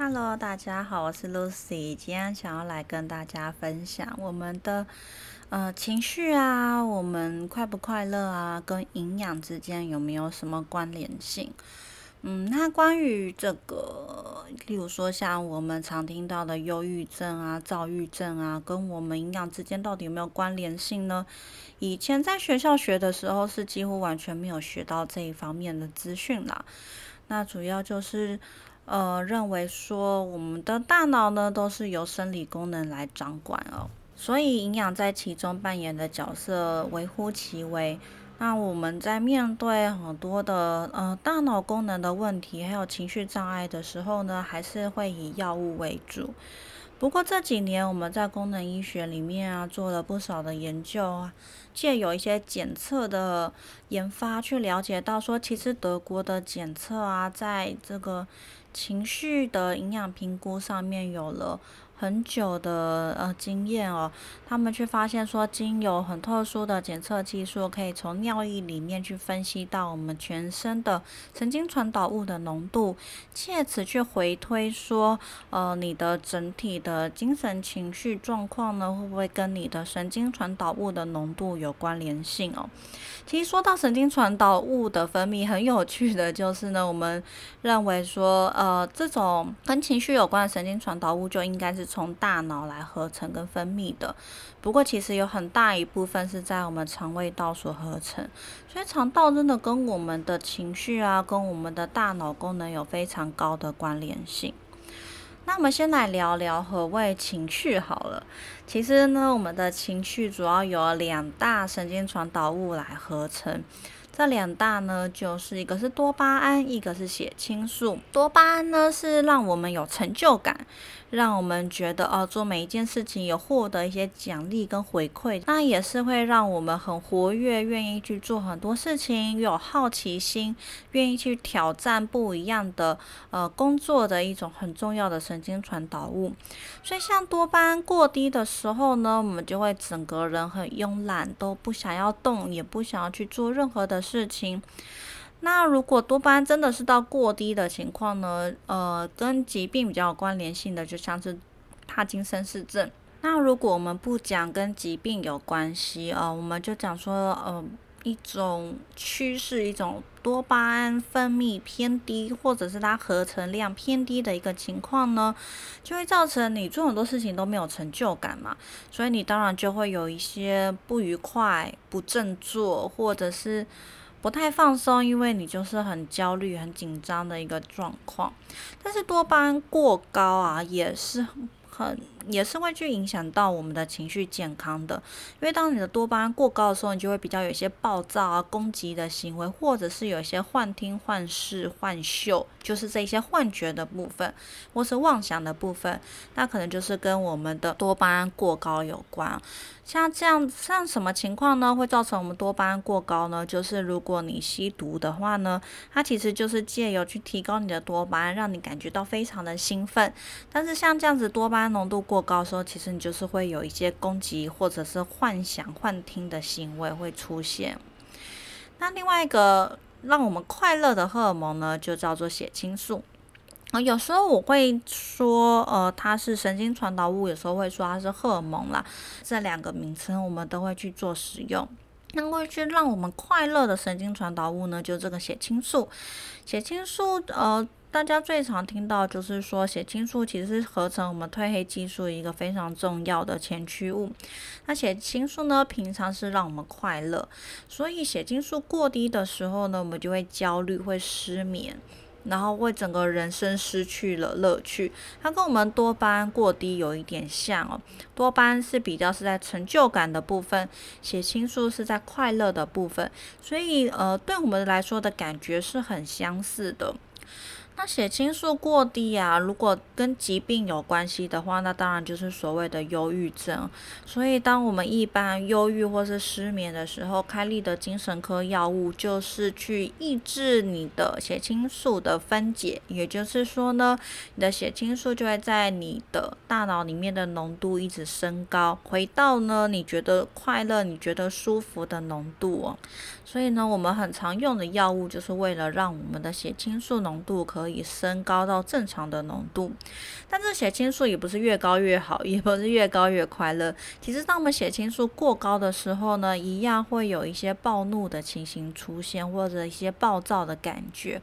Hello，大家好，我是 Lucy，今天想要来跟大家分享我们的呃情绪啊，我们快不快乐啊，跟营养之间有没有什么关联性？嗯，那关于这个，例如说像我们常听到的忧郁症啊、躁郁症啊，跟我们营养之间到底有没有关联性呢？以前在学校学的时候，是几乎完全没有学到这一方面的资讯啦。那主要就是呃认为说，我们的大脑呢都是由生理功能来掌管哦，所以营养在其中扮演的角色微乎其微。那我们在面对很多的呃大脑功能的问题，还有情绪障碍的时候呢，还是会以药物为主。不过这几年我们在功能医学里面啊，做了不少的研究啊，借有一些检测的研发，去了解到说，其实德国的检测啊，在这个情绪的营养评估上面有了。很久的呃经验哦，他们去发现说，经有很特殊的检测技术，可以从尿液里面去分析到我们全身的神经传导物的浓度，借此去回推说，呃，你的整体的精神情绪状况呢，会不会跟你的神经传导物的浓度有关联性哦？其实说到神经传导物的分泌，很有趣的就是呢，我们认为说，呃，这种跟情绪有关的神经传导物就应该是。从大脑来合成跟分泌的，不过其实有很大一部分是在我们肠胃道所合成，所以肠道真的跟我们的情绪啊，跟我们的大脑功能有非常高的关联性。那我们先来聊聊何谓情绪好了。其实呢，我们的情绪主要有两大神经传导物来合成。这两大呢，就是一个是多巴胺，一个是血清素。多巴胺呢，是让我们有成就感，让我们觉得哦，做每一件事情有获得一些奖励跟回馈。那也是会让我们很活跃，愿意去做很多事情，有好奇心，愿意去挑战不一样的呃工作的一种很重要的神经传导物。所以，像多巴胺过低的时候呢，我们就会整个人很慵懒，都不想要动，也不想要去做任何的。事情，那如果多巴胺真的是到过低的情况呢？呃，跟疾病比较有关联性的，就像是帕金森氏症。那如果我们不讲跟疾病有关系啊，我们就讲说，呃，一种趋势，一种多巴胺分泌偏低，或者是它合成量偏低的一个情况呢，就会造成你做很多事情都没有成就感嘛，所以你当然就会有一些不愉快、不振作，或者是。不太放松，因为你就是很焦虑、很紧张的一个状况。但是多巴胺过高啊，也是很。也是会去影响到我们的情绪健康的，因为当你的多巴胺过高的时候，你就会比较有一些暴躁啊、攻击的行为，或者是有一些幻听、幻视、幻嗅，就是这些幻觉的部分，或是妄想的部分，那可能就是跟我们的多巴胺过高有关。像这样，像什么情况呢？会造成我们多巴胺过高呢？就是如果你吸毒的话呢，它其实就是借由去提高你的多巴胺，让你感觉到非常的兴奋。但是像这样子多巴胺浓度过过高时候，其实你就是会有一些攻击或者是幻想、幻听的行为会出现。那另外一个让我们快乐的荷尔蒙呢，就叫做血清素。啊，有时候我会说，呃，它是神经传导物；有时候会说它是荷尔蒙啦。这两个名称我们都会去做使用。那会去让我们快乐的神经传导物呢，就这个血清素。血清素，呃。大家最常听到就是说，血清素其实是合成我们褪黑激素一个非常重要的前驱物。那血清素呢，平常是让我们快乐，所以血清素过低的时候呢，我们就会焦虑、会失眠，然后为整个人生失去了乐趣。它跟我们多巴胺过低有一点像哦，多巴胺是比较是在成就感的部分，血清素是在快乐的部分，所以呃，对我们来说的感觉是很相似的。那血清素过低啊，如果跟疾病有关系的话，那当然就是所谓的忧郁症。所以，当我们一般忧郁或是失眠的时候，开立的精神科药物就是去抑制你的血清素的分解。也就是说呢，你的血清素就会在你的大脑里面的浓度一直升高，回到呢你觉得快乐、你觉得舒服的浓度哦。所以呢，我们很常用的药物就是为了让我们的血清素浓度可以升高到正常的浓度。但这血清素也不是越高越好，也不是越高越快乐。其实，当我们血清素过高的时候呢，一样会有一些暴怒的情形出现，或者一些暴躁的感觉。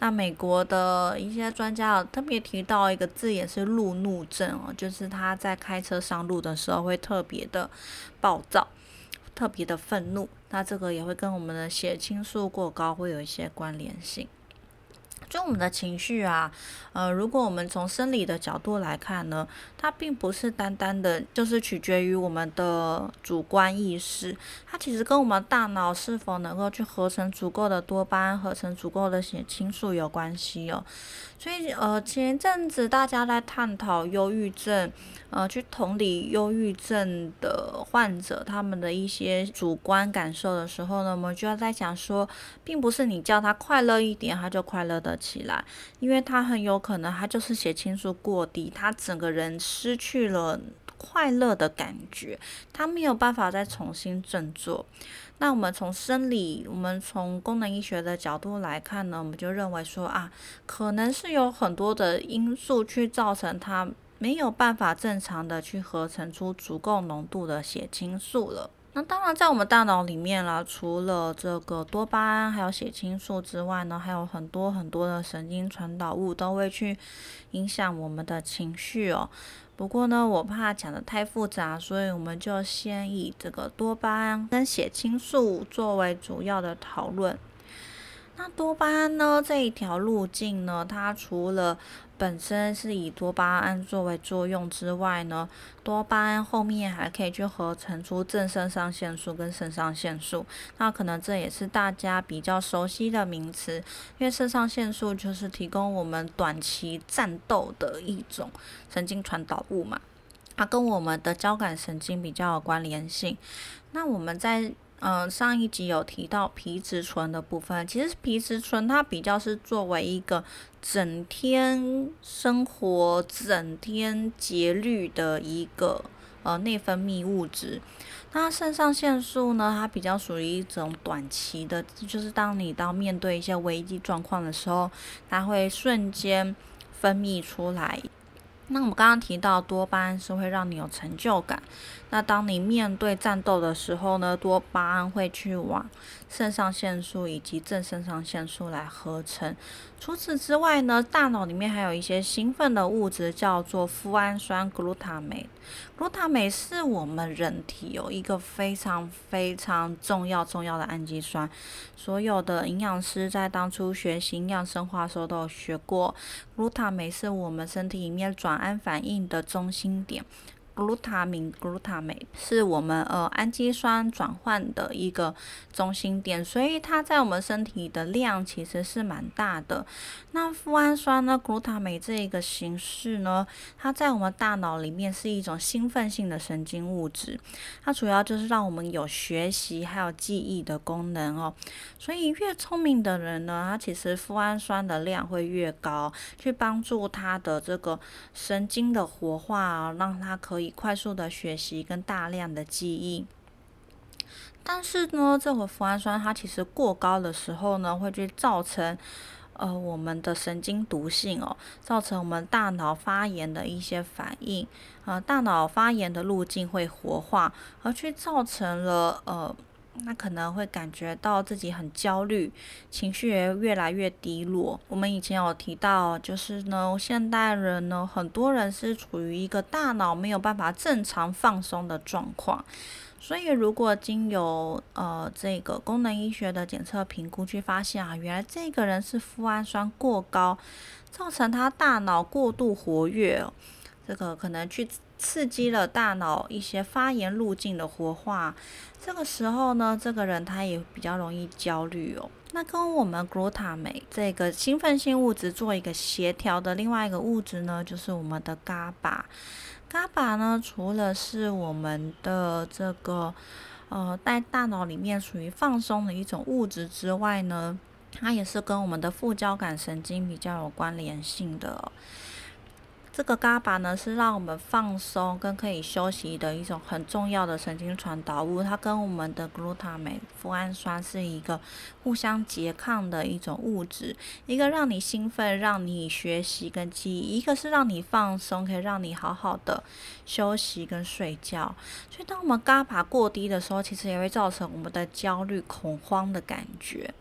那美国的一些专家特别提到一个字眼是路怒症哦，就是他在开车上路的时候会特别的暴躁，特别的愤怒。那这个也会跟我们的血清素过高会有一些关联性。就我们的情绪啊，呃，如果我们从生理的角度来看呢，它并不是单单的，就是取决于我们的主观意识，它其实跟我们大脑是否能够去合成足够的多巴胺、合成足够的血清素有关系哦。所以，呃，前阵子大家在探讨忧郁症，呃，去同理忧郁症的患者他们的一些主观感受的时候呢，我们就要在讲说，并不是你叫他快乐一点，他就快乐的起来，因为他很有可能他就是血清素过低，他整个人失去了快乐的感觉，他没有办法再重新振作。那我们从生理，我们从功能医学的角度来看呢，我们就认为说啊，可能是有很多的因素去造成他没有办法正常的去合成出足够浓度的血清素了。那当然，在我们大脑里面啦，除了这个多巴胺还有血清素之外呢，还有很多很多的神经传导物都会去影响我们的情绪哦。不过呢，我怕讲的太复杂，所以我们就先以这个多巴胺跟血清素作为主要的讨论。那多巴胺呢这一条路径呢，它除了本身是以多巴胺作为作用之外呢，多巴胺后面还可以去合成出正肾上腺素跟肾上腺素。那可能这也是大家比较熟悉的名词，因为肾上腺素就是提供我们短期战斗的一种神经传导物嘛，它跟我们的交感神经比较有关联性。那我们在嗯，上一集有提到皮质醇的部分，其实皮质醇它比较是作为一个整天生活、整天节律的一个呃内分泌物质。那肾上腺素呢，它比较属于一种短期的，就是当你到面对一些危机状况的时候，它会瞬间分泌出来。那我们刚刚提到多巴胺是会让你有成就感，那当你面对战斗的时候呢，多巴胺会去往肾上腺素以及正肾上腺素来合成。除此之外呢，大脑里面还有一些兴奋的物质，叫做富氨酸 （glutamate）。glutamate 是我们人体有一个非常非常重要重要的氨基酸。所有的营养师在当初学习营养生化的时候都有学过，glutamate 是我们身体里面转氨反应的中心点。Glutamine glutamate 是我们呃氨基酸转换的一个中心点，所以它在我们身体的量其实是蛮大的。那富氨酸呢，glutamate 这一个形式呢，它在我们大脑里面是一种兴奋性的神经物质，它主要就是让我们有学习还有记忆的功能哦。所以越聪明的人呢，他其实富氨酸的量会越高，去帮助他的这个神经的活化，啊让他可以。快速的学习跟大量的记忆，但是呢，这个脯氨酸它其实过高的时候呢，会去造成呃我们的神经毒性哦，造成我们大脑发炎的一些反应，呃，大脑发炎的路径会活化，而去造成了呃。那可能会感觉到自己很焦虑，情绪也越来越低落。我们以前有提到，就是呢，现代人呢，很多人是处于一个大脑没有办法正常放松的状况。所以，如果经由呃这个功能医学的检测评估，去发现啊，原来这个人是富氨酸过高，造成他大脑过度活跃，这个可能去。刺激了大脑一些发炎路径的活化，这个时候呢，这个人他也比较容易焦虑哦。那跟我们 glutamate 这个兴奋性物质做一个协调的另外一个物质呢，就是我们的 GABA。GABA 呢，除了是我们的这个呃在大脑里面属于放松的一种物质之外呢，它也是跟我们的副交感神经比较有关联性的。这个伽巴呢是让我们放松跟可以休息的一种很重要的神经传导物，它跟我们的 glutamate 脯氨酸是一个互相拮抗的一种物质，一个让你兴奋、让你学习跟记忆，一个是让你放松，可以让你好好的休息跟睡觉。所以，当我们伽巴过低的时候，其实也会造成我们的焦虑、恐慌的感觉。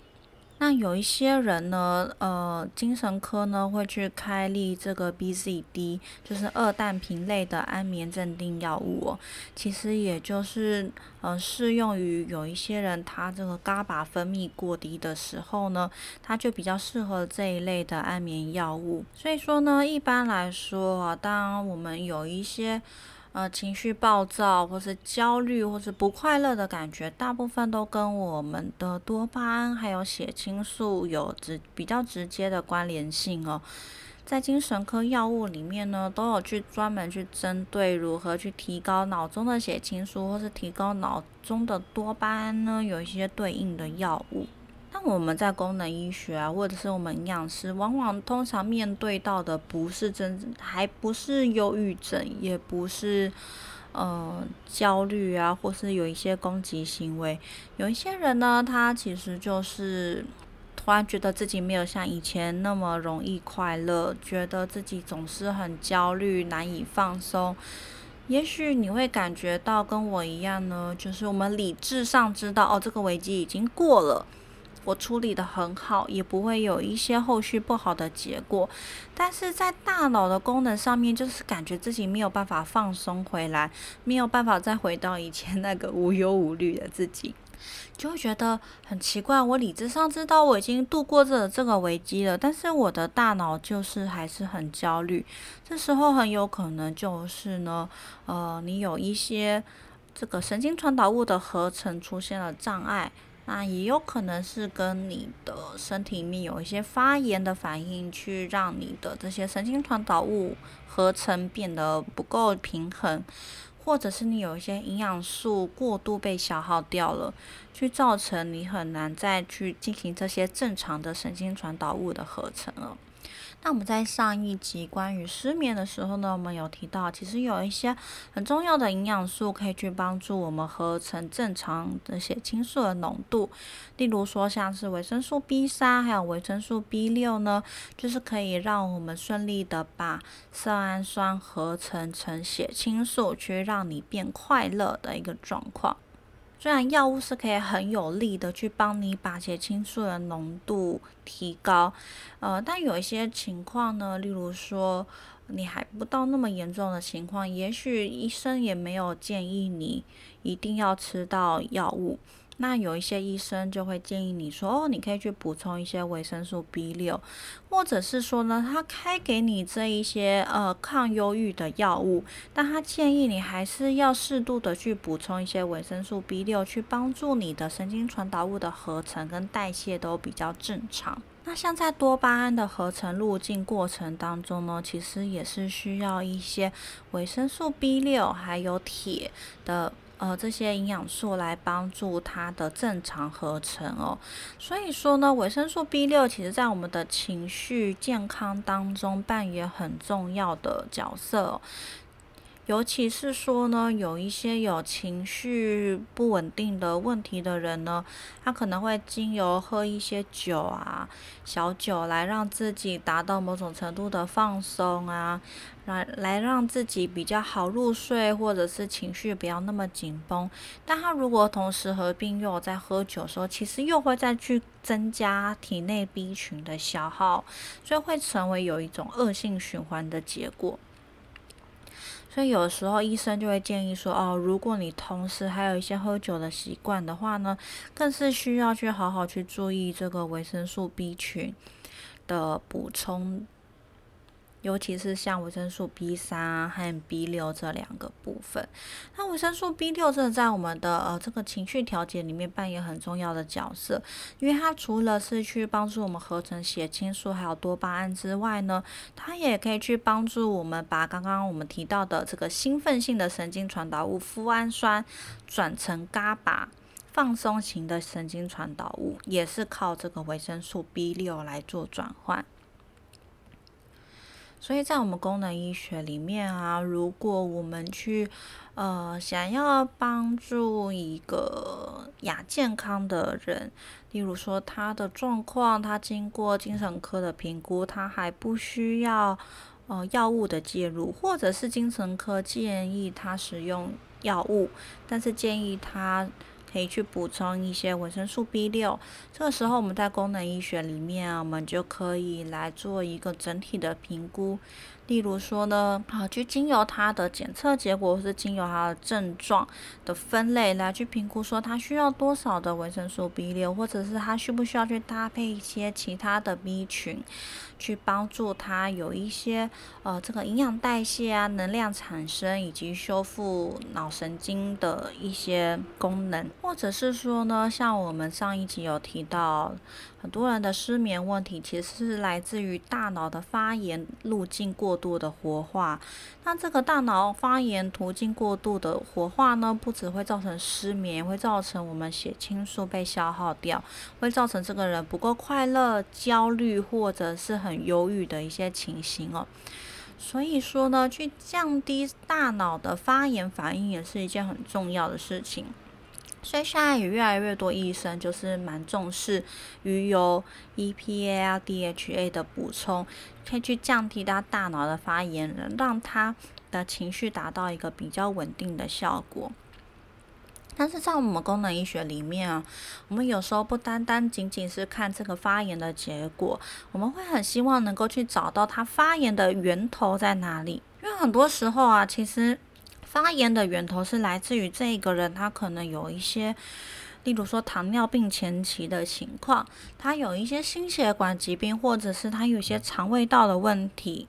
那有一些人呢，呃，精神科呢会去开立这个 BZD，就是二氮平类的安眠镇定药物哦。其实也就是，呃，适用于有一些人他这个伽巴分泌过低的时候呢，他就比较适合这一类的安眠药物。所以说呢，一般来说啊，当我们有一些呃，情绪暴躁，或是焦虑，或是不快乐的感觉，大部分都跟我们的多巴胺还有血清素有直比较直接的关联性哦。在精神科药物里面呢，都有去专门去针对如何去提高脑中的血清素，或是提高脑中的多巴胺呢，有一些对应的药物。那我们在功能医学啊，或者是我们营养师，往往通常面对到的不是真，还不是忧郁症，也不是呃焦虑啊，或是有一些攻击行为。有一些人呢，他其实就是突然觉得自己没有像以前那么容易快乐，觉得自己总是很焦虑，难以放松。也许你会感觉到跟我一样呢，就是我们理智上知道哦，这个危机已经过了。我处理的很好，也不会有一些后续不好的结果，但是在大脑的功能上面，就是感觉自己没有办法放松回来，没有办法再回到以前那个无忧无虑的自己，就会觉得很奇怪。我理智上知道我已经度过这这个危机了，但是我的大脑就是还是很焦虑。这时候很有可能就是呢，呃，你有一些这个神经传导物的合成出现了障碍。那也有可能是跟你的身体里面有一些发炎的反应，去让你的这些神经传导物合成变得不够平衡，或者是你有一些营养素过度被消耗掉了，去造成你很难再去进行这些正常的神经传导物的合成了。那我们在上一集关于失眠的时候呢，我们有提到，其实有一些很重要的营养素可以去帮助我们合成正常的血清素的浓度。例如说，像是维生素 B 三还有维生素 B 六呢，就是可以让我们顺利的把色氨酸合成成血清素，去让你变快乐的一个状况。虽然药物是可以很有力的去帮你把血清素的浓度提高，呃，但有一些情况呢，例如说你还不到那么严重的情况，也许医生也没有建议你一定要吃到药物。那有一些医生就会建议你说，哦，你可以去补充一些维生素 B 六，或者是说呢，他开给你这一些呃抗忧郁的药物，但他建议你还是要适度的去补充一些维生素 B 六，去帮助你的神经传导物的合成跟代谢都比较正常。那像在多巴胺的合成路径过程当中呢，其实也是需要一些维生素 B 六还有铁的。呃，这些营养素来帮助它的正常合成哦。所以说呢，维生素 B 六其实在我们的情绪健康当中扮演很重要的角色。尤其是说呢，有一些有情绪不稳定的问题的人呢，他可能会经由喝一些酒啊、小酒来让自己达到某种程度的放松啊，来来让自己比较好入睡，或者是情绪不要那么紧绷。但他如果同时合并又在喝酒的时候，其实又会再去增加体内 B 群的消耗，所以会成为有一种恶性循环的结果。所以有时候医生就会建议说，哦，如果你同时还有一些喝酒的习惯的话呢，更是需要去好好去注意这个维生素 B 群的补充。尤其是像维生素 B 三和 B 六这两个部分，那维生素 B 六真的在我们的呃这个情绪调节里面扮演很重要的角色，因为它除了是去帮助我们合成血清素还有多巴胺之外呢，它也可以去帮助我们把刚刚我们提到的这个兴奋性的神经传导物脯氨酸转成伽巴放松型的神经传导物，也是靠这个维生素 B 六来做转换。所以在我们功能医学里面啊，如果我们去呃想要帮助一个亚健康的人，例如说他的状况，他经过精神科的评估，他还不需要呃药物的介入，或者是精神科建议他使用药物，但是建议他。可以去补充一些维生素 B 六，这个时候我们在功能医学里面，我们就可以来做一个整体的评估。例如说呢，啊，去经由它的检测结果，或是经由它的症状的分类来去评估，说它需要多少的维生素 B 六，或者是它需不需要去搭配一些其他的 B 群，去帮助它有一些呃这个营养代谢啊、能量产生以及修复脑神经的一些功能，或者是说呢，像我们上一集有提到。很多人的失眠问题其实是来自于大脑的发炎路径过度的活化。那这个大脑发炎途径过度的活化呢，不只会造成失眠，会造成我们血清素被消耗掉，会造成这个人不够快乐、焦虑或者是很忧郁的一些情形哦。所以说呢，去降低大脑的发炎反应也是一件很重要的事情。所以现在也越来越多医生就是蛮重视鱼油 EPA 啊 DHA 的补充，可以去降低他大脑的发炎，让他的情绪达到一个比较稳定的效果。但是在我们功能医学里面啊，我们有时候不单单仅仅是看这个发炎的结果，我们会很希望能够去找到它发炎的源头在哪里，因为很多时候啊，其实。发炎的源头是来自于这个人，他可能有一些，例如说糖尿病前期的情况，他有一些心血管疾病，或者是他有一些肠胃道的问题。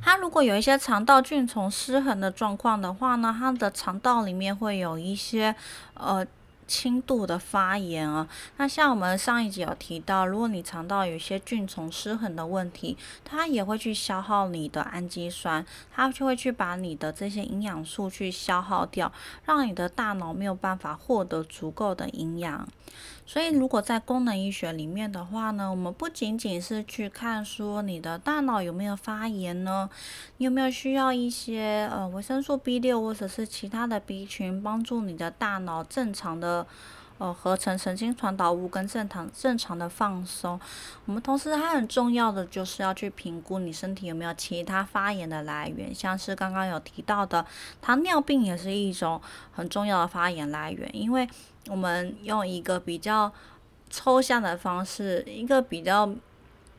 他如果有一些肠道菌丛失衡的状况的话呢，他的肠道里面会有一些呃。轻度的发炎啊，那像我们上一集有提到，如果你肠道有一些菌虫失衡的问题，它也会去消耗你的氨基酸，它就会去把你的这些营养素去消耗掉，让你的大脑没有办法获得足够的营养。所以，如果在功能医学里面的话呢，我们不仅仅是去看说你的大脑有没有发炎呢，你有没有需要一些呃维生素 B 六或者是其他的 B 群帮助你的大脑正常的呃合成神经传导物跟正常正常的放松。我们同时还很重要的就是要去评估你身体有没有其他发炎的来源，像是刚刚有提到的糖尿病也是一种很重要的发炎来源，因为。我们用一个比较抽象的方式，一个比较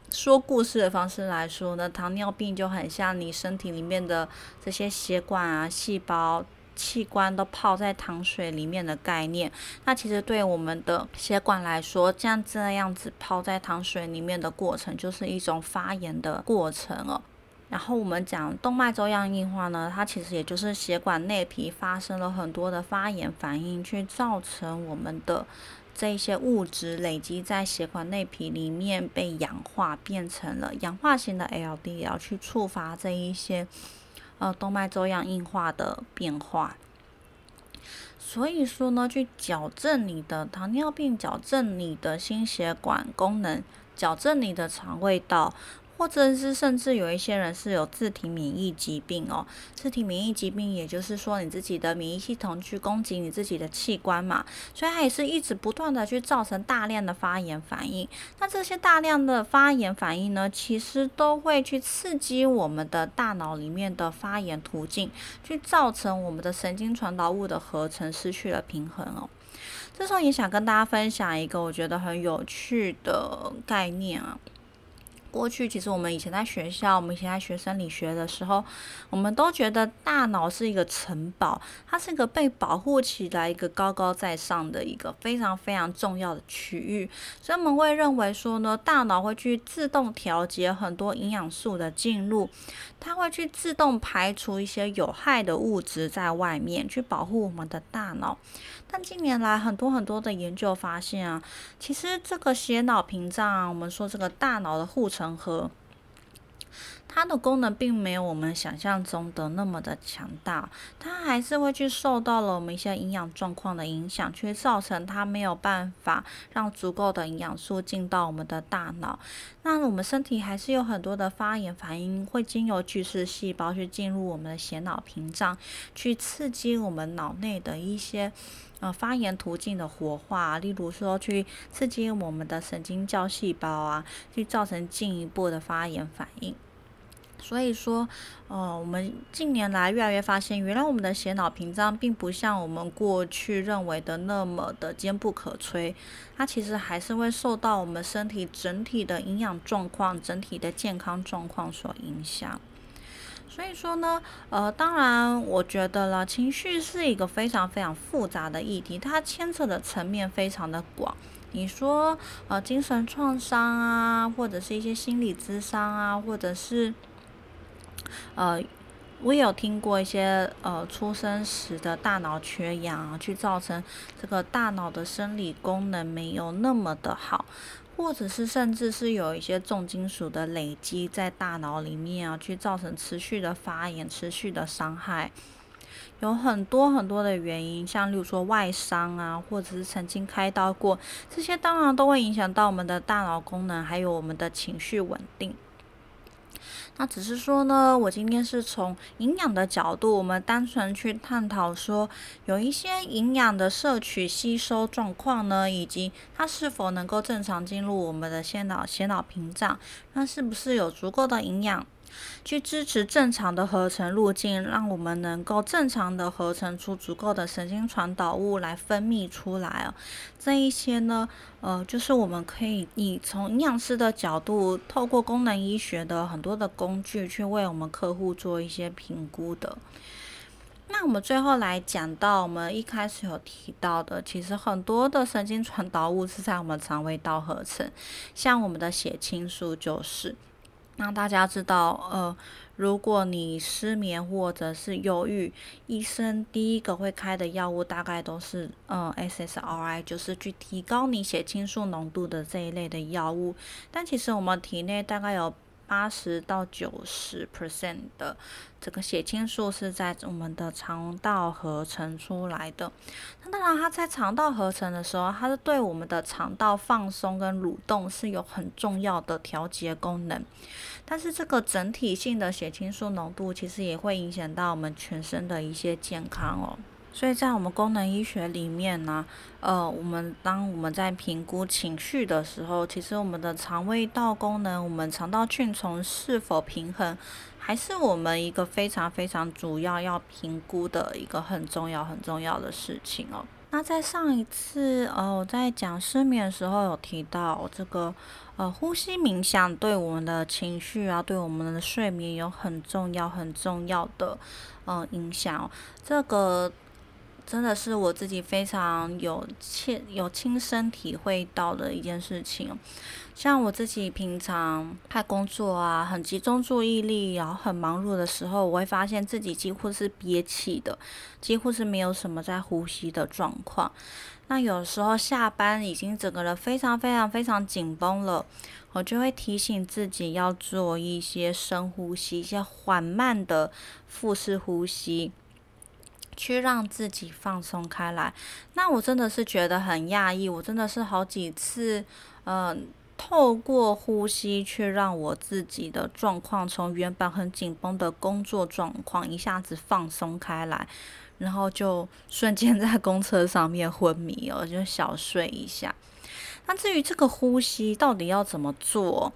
说故事的方式来说呢，糖尿病就很像你身体里面的这些血管啊、细胞、器官都泡在糖水里面的概念。那其实对我们的血管来说，像这样子泡在糖水里面的过程，就是一种发炎的过程哦。然后我们讲动脉粥样硬化呢，它其实也就是血管内皮发生了很多的发炎反应，去造成我们的这一些物质累积在血管内皮里面被氧化，变成了氧化型的 LDL，去触发这一些呃动脉粥样硬化的变化。所以说呢，去矫正你的糖尿病，矫正你的心血管功能，矫正你的肠胃道。或者是甚至有一些人是有自体免疫疾病哦，自体免疫疾病也就是说你自己的免疫系统去攻击你自己的器官嘛，所以它也是一直不断的去造成大量的发炎反应。那这些大量的发炎反应呢，其实都会去刺激我们的大脑里面的发炎途径，去造成我们的神经传导物的合成失去了平衡哦。这时候也想跟大家分享一个我觉得很有趣的概念啊。过去其实我们以前在学校，我们以前在学生理学的时候，我们都觉得大脑是一个城堡，它是一个被保护起来、一个高高在上的一个非常非常重要的区域。所以我们会认为说呢，大脑会去自动调节很多营养素的进入，它会去自动排除一些有害的物质在外面，去保护我们的大脑。但近年来很多很多的研究发现啊，其实这个血脑屏障，我们说这个大脑的护城河。它的功能并没有我们想象中的那么的强大，它还是会去受到了我们一些营养状况的影响，去造成它没有办法让足够的营养素进到我们的大脑。那我们身体还是有很多的发炎反应，会经由巨噬细胞去进入我们的血脑屏障，去刺激我们脑内的一些呃发炎途径的活化，例如说去刺激我们的神经胶细胞啊，去造成进一步的发炎反应。所以说，呃，我们近年来越来越发现，原来我们的血脑屏障并不像我们过去认为的那么的坚不可摧，它其实还是会受到我们身体整体的营养状况、整体的健康状况所影响。所以说呢，呃，当然，我觉得了，情绪是一个非常非常复杂的议题，它牵扯的层面非常的广。你说，呃，精神创伤啊，或者是一些心理咨商啊，或者是。呃，我有听过一些呃，出生时的大脑缺氧啊，去造成这个大脑的生理功能没有那么的好，或者是甚至是有一些重金属的累积在大脑里面啊，去造成持续的发炎、持续的伤害，有很多很多的原因，像例如说外伤啊，或者是曾经开刀过，这些当然都会影响到我们的大脑功能，还有我们的情绪稳定。那只是说呢，我今天是从营养的角度，我们单纯去探讨说，有一些营养的摄取吸收状况呢，以及它是否能够正常进入我们的先脑先脑屏障，那是不是有足够的营养？去支持正常的合成路径，让我们能够正常的合成出足够的神经传导物来分泌出来哦。这一些呢，呃，就是我们可以以从营养师的角度，透过功能医学的很多的工具，去为我们客户做一些评估的。那我们最后来讲到，我们一开始有提到的，其实很多的神经传导物是在我们肠胃道合成，像我们的血清素就是。那大家知道，呃，如果你失眠或者是忧郁，医生第一个会开的药物大概都是，嗯，SSRI，就是去提高你血清素浓度的这一类的药物。但其实我们体内大概有。八十到九十 percent 的这个血清素是在我们的肠道合成出来的。那当然，它在肠道合成的时候，它是对我们的肠道放松跟蠕动是有很重要的调节功能。但是，这个整体性的血清素浓度其实也会影响到我们全身的一些健康哦。所以在我们功能医学里面呢，呃，我们当我们在评估情绪的时候，其实我们的肠胃道功能，我们肠道菌丛是否平衡，还是我们一个非常非常主要要评估的一个很重要很重要的事情哦。那在上一次，呃，我在讲失眠的时候有提到这个，呃，呼吸冥想对我们的情绪啊，对我们的睡眠有很重要很重要的，嗯，影响。这个。真的是我自己非常有切有亲身体会到的一件事情，像我自己平常在工作啊，很集中注意力，然后很忙碌的时候，我会发现自己几乎是憋气的，几乎是没有什么在呼吸的状况。那有时候下班已经整个人非常非常非常紧绷了，我就会提醒自己要做一些深呼吸，一些缓慢的腹式呼吸。去让自己放松开来，那我真的是觉得很讶异，我真的是好几次，嗯，透过呼吸去让我自己的状况从原本很紧绷的工作状况一下子放松开来，然后就 瞬间在公车上面昏迷了，就小睡一下。那至于这个呼吸到底要怎么做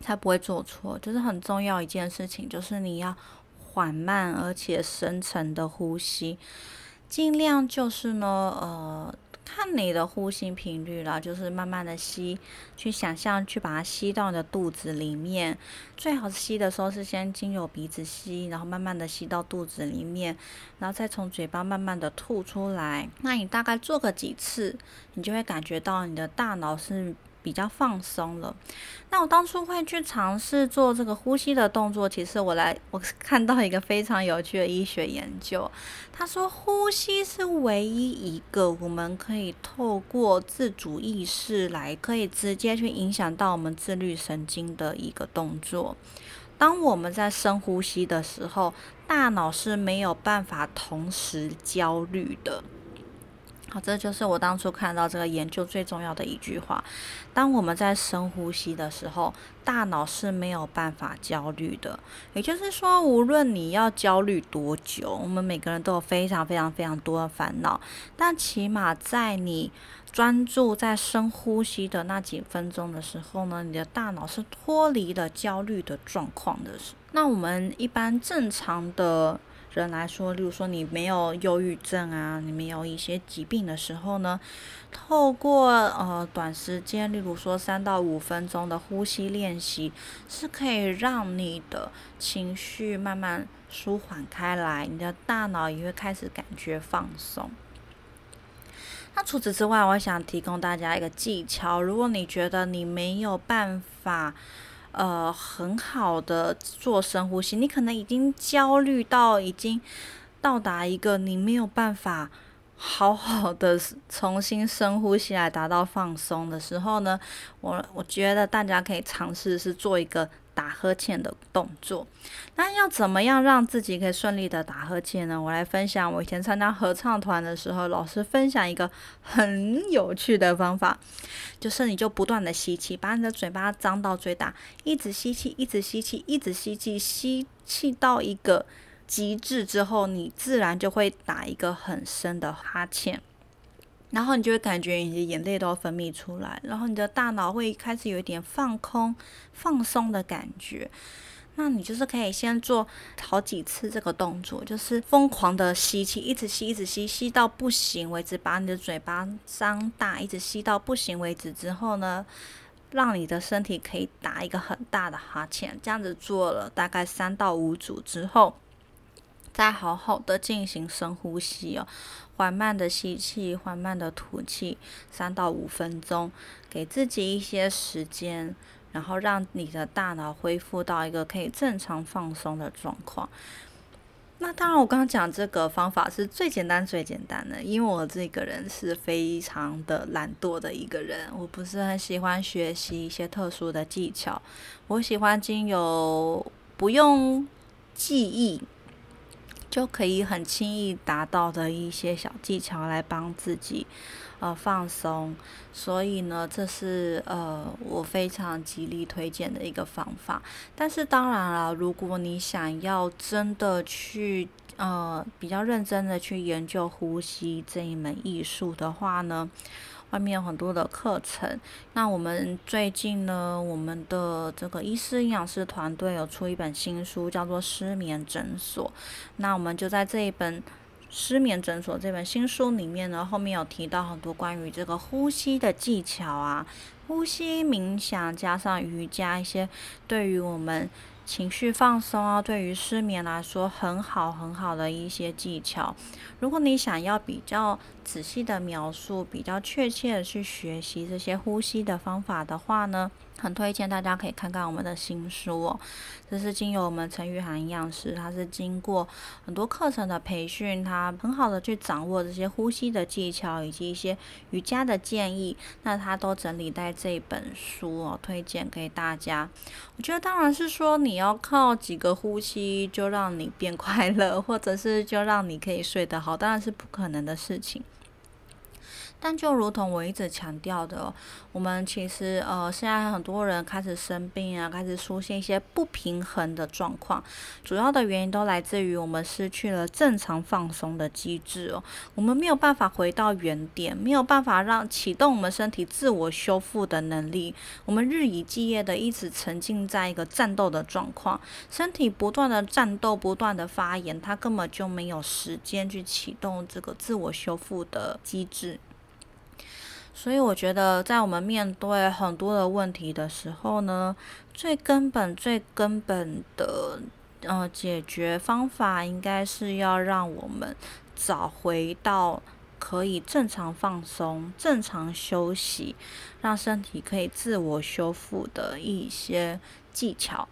才不会做错，就是很重要一件事情，就是你要。缓慢而且深沉的呼吸，尽量就是呢，呃，看你的呼吸频率了，就是慢慢的吸，去想象去把它吸到你的肚子里面。最好吸的时候是先经由鼻子吸，然后慢慢的吸到肚子里面，然后再从嘴巴慢慢的吐出来。那你大概做个几次，你就会感觉到你的大脑是。比较放松了。那我当初会去尝试做这个呼吸的动作，其实我来我 看到一个非常有趣的医学研究，他说呼吸是唯一一个我们可以透过自主意识来可以直接去影响到我们自律神经的一个动作。当我们在深呼吸的时候，大脑是没有办法同时焦虑的。好，这就是我当初看到这个研究最重要的一句话：当我们在深呼吸的时候，大脑是没有办法焦虑的。也就是说，无论你要焦虑多久，我们每个人都有非常非常非常多的烦恼，但起码在你专注在深呼吸的那几分钟的时候呢，你的大脑是脱离了焦虑的状况的。那我们一般正常的。人来说，例如说你没有忧郁症啊，你没有一些疾病的时候呢，透过呃短时间，例如说三到五分钟的呼吸练习，是可以让你的情绪慢慢舒缓开来，你的大脑也会开始感觉放松。那除此之外，我想提供大家一个技巧，如果你觉得你没有办法。呃，很好的做深呼吸，你可能已经焦虑到已经到达一个你没有办法好好的重新深呼吸来达到放松的时候呢，我我觉得大家可以尝试是做一个。打呵欠的动作，那要怎么样让自己可以顺利的打呵欠呢？我来分享，我以前参加合唱团的时候，老师分享一个很有趣的方法，就是你就不断的吸气，把你的嘴巴张到最大，一直吸气，一直吸气，一直吸气，吸气到一个极致之后，你自然就会打一个很深的哈欠。然后你就会感觉你的眼泪都要分泌出来，然后你的大脑会开始有一点放空、放松的感觉。那你就是可以先做好几次这个动作，就是疯狂的吸气，一直吸、一直吸，吸到不行为止，把你的嘴巴张大，一直吸到不行为止之后呢，让你的身体可以打一个很大的哈欠。这样子做了大概三到五组之后。再好好的进行深呼吸哦，缓慢的吸气，缓慢的吐气，三到五分钟，给自己一些时间，然后让你的大脑恢复到一个可以正常放松的状况。那当然，我刚刚讲这个方法是最简单、最简单的，因为我这个人是非常的懒惰的一个人，我不是很喜欢学习一些特殊的技巧，我喜欢经由不用记忆。就可以很轻易达到的一些小技巧来帮自己呃放松，所以呢，这是呃我非常极力推荐的一个方法。但是当然了，如果你想要真的去呃比较认真的去研究呼吸这一门艺术的话呢？外面有很多的课程，那我们最近呢，我们的这个医师营养师团队有出一本新书，叫做《失眠诊所》。那我们就在这一本《失眠诊所》这本新书里面呢，后面有提到很多关于这个呼吸的技巧啊，呼吸冥想加上瑜伽一些对于我们。情绪放松啊，对于失眠来说很好很好的一些技巧。如果你想要比较仔细的描述，比较确切的去学习这些呼吸的方法的话呢？很推荐大家可以看看我们的新书哦，这是经由我们陈玉涵营养师，他是经过很多课程的培训，他很好的去掌握这些呼吸的技巧以及一些瑜伽的建议，那他都整理在这本书哦，推荐给大家。我觉得当然是说你要靠几个呼吸就让你变快乐，或者是就让你可以睡得好，当然是不可能的事情。但就如同我一直强调的，我们其实呃，现在很多人开始生病啊，开始出现一些不平衡的状况，主要的原因都来自于我们失去了正常放松的机制哦，我们没有办法回到原点，没有办法让启动我们身体自我修复的能力，我们日以继夜的一直沉浸在一个战斗的状况，身体不断的战斗，不断的发炎，它根本就没有时间去启动这个自我修复的机制。所以我觉得，在我们面对很多的问题的时候呢，最根本、最根本的呃解决方法，应该是要让我们找回到可以正常放松、正常休息，让身体可以自我修复的一些技巧。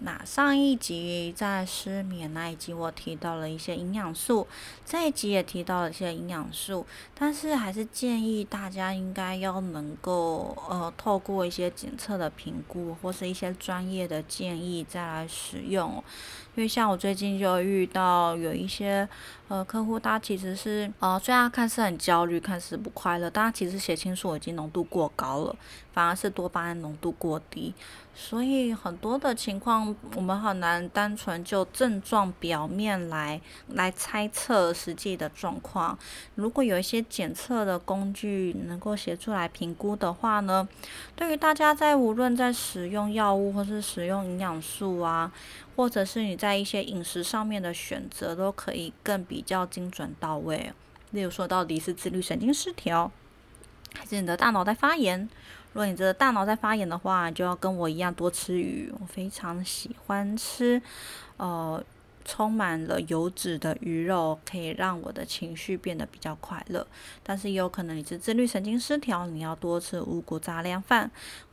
那上一集在失眠那一集，我提到了一些营养素，这一集也提到了一些营养素，但是还是建议大家应该要能够呃透过一些检测的评估或是一些专业的建议再来使用。因为像我最近就遇到有一些呃客户，他其实是呃虽然看似很焦虑，看似不快乐，但他其实血清素已经浓度过高了，反而是多巴胺浓度过低，所以很多的情况我们很难单纯就症状表面来来猜测实际的状况。如果有一些检测的工具能够协助来评估的话呢，对于大家在无论在使用药物或是使用营养素啊。或者是你在一些饮食上面的选择都可以更比较精准到位。例如说，到底是自律神经失调，还是你的大脑在发炎？如果你的大脑在发炎的话，就要跟我一样多吃鱼。我非常喜欢吃，呃，充满了油脂的鱼肉，可以让我的情绪变得比较快乐。但是也有可能你是自律神经失调，你要多吃五谷杂粮饭。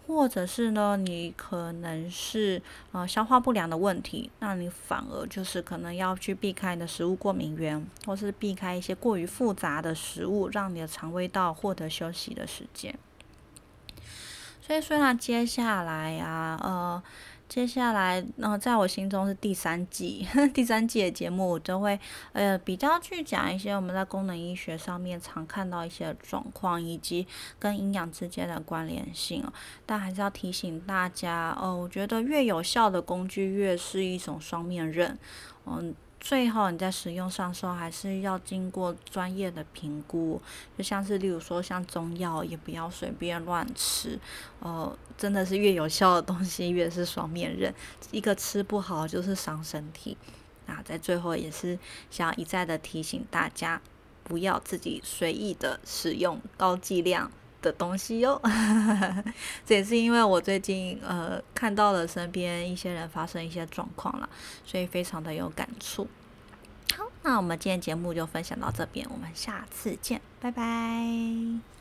或者是呢，你可能是呃消化不良的问题，那你反而就是可能要去避开你的食物过敏源，或是避开一些过于复杂的食物，让你的肠胃道获得休息的时间。所以虽然接下来啊，呃。接下来，嗯，在我心中是第三季，第三季的节目，我都会呃比较去讲一些我们在功能医学上面常看到一些状况，以及跟营养之间的关联性哦。但还是要提醒大家，哦，我觉得越有效的工具，越是一种双面刃，嗯。最后你在使用上时候，还是要经过专业的评估，就像是例如说像中药，也不要随便乱吃。呃，真的是越有效的东西，越是双面刃，一个吃不好就是伤身体。那在最后也是想一再的提醒大家，不要自己随意的使用高剂量。的东西哟，这也是因为我最近呃看到了身边一些人发生一些状况了，所以非常的有感触。好，那我们今天节目就分享到这边，我们下次见，拜拜。